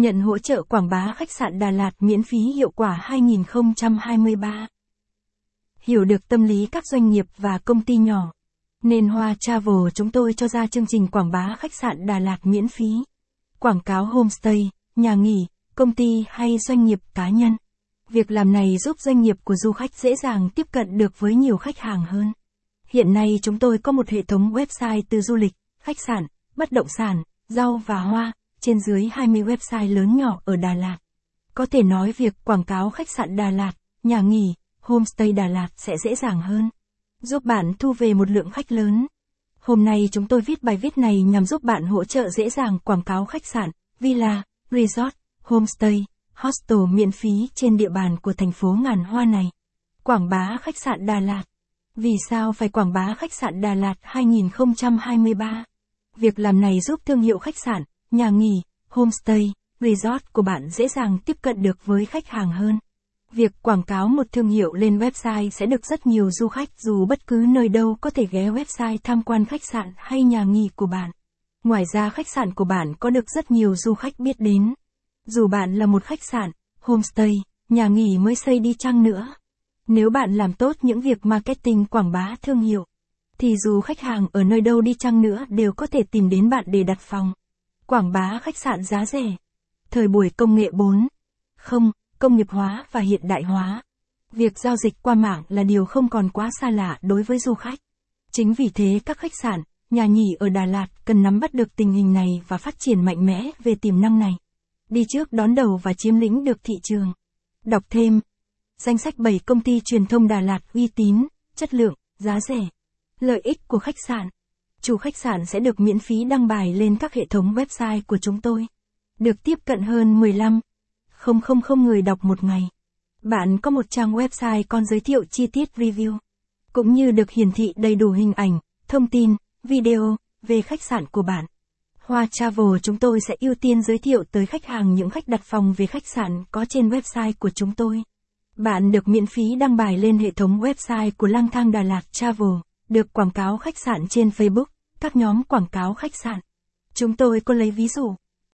Nhận hỗ trợ quảng bá khách sạn Đà Lạt miễn phí hiệu quả 2023. Hiểu được tâm lý các doanh nghiệp và công ty nhỏ. Nên Hoa Travel chúng tôi cho ra chương trình quảng bá khách sạn Đà Lạt miễn phí. Quảng cáo homestay, nhà nghỉ, công ty hay doanh nghiệp cá nhân. Việc làm này giúp doanh nghiệp của du khách dễ dàng tiếp cận được với nhiều khách hàng hơn. Hiện nay chúng tôi có một hệ thống website từ du lịch, khách sạn, bất động sản, rau và hoa, trên dưới 20 website lớn nhỏ ở Đà Lạt. Có thể nói việc quảng cáo khách sạn Đà Lạt, nhà nghỉ, homestay Đà Lạt sẽ dễ dàng hơn, giúp bạn thu về một lượng khách lớn. Hôm nay chúng tôi viết bài viết này nhằm giúp bạn hỗ trợ dễ dàng quảng cáo khách sạn, villa, resort, homestay, hostel miễn phí trên địa bàn của thành phố ngàn hoa này. Quảng bá khách sạn Đà Lạt. Vì sao phải quảng bá khách sạn Đà Lạt 2023? Việc làm này giúp thương hiệu khách sạn, nhà nghỉ, homestay, resort của bạn dễ dàng tiếp cận được với khách hàng hơn. Việc quảng cáo một thương hiệu lên website sẽ được rất nhiều du khách dù bất cứ nơi đâu có thể ghé website tham quan khách sạn hay nhà nghỉ của bạn. Ngoài ra khách sạn của bạn có được rất nhiều du khách biết đến. Dù bạn là một khách sạn, homestay, nhà nghỉ mới xây đi chăng nữa. Nếu bạn làm tốt những việc marketing quảng bá thương hiệu, thì dù khách hàng ở nơi đâu đi chăng nữa đều có thể tìm đến bạn để đặt phòng. Quảng bá khách sạn giá rẻ. Thời buổi công nghệ 4. Không, công nghiệp hóa và hiện đại hóa. Việc giao dịch qua mạng là điều không còn quá xa lạ đối với du khách. Chính vì thế các khách sạn, nhà nghỉ ở Đà Lạt cần nắm bắt được tình hình này và phát triển mạnh mẽ về tiềm năng này. Đi trước đón đầu và chiếm lĩnh được thị trường. Đọc thêm. Danh sách 7 công ty truyền thông Đà Lạt uy tín, chất lượng, giá rẻ. Lợi ích của khách sạn. Chủ khách sạn sẽ được miễn phí đăng bài lên các hệ thống website của chúng tôi. Được tiếp cận hơn 15 000 người đọc một ngày. Bạn có một trang website con giới thiệu chi tiết review, cũng như được hiển thị đầy đủ hình ảnh, thông tin, video về khách sạn của bạn. Hoa Travel chúng tôi sẽ ưu tiên giới thiệu tới khách hàng những khách đặt phòng về khách sạn có trên website của chúng tôi. Bạn được miễn phí đăng bài lên hệ thống website của Lang thang Đà Lạt Travel, được quảng cáo khách sạn trên Facebook, các nhóm quảng cáo khách sạn. Chúng tôi có lấy ví dụ,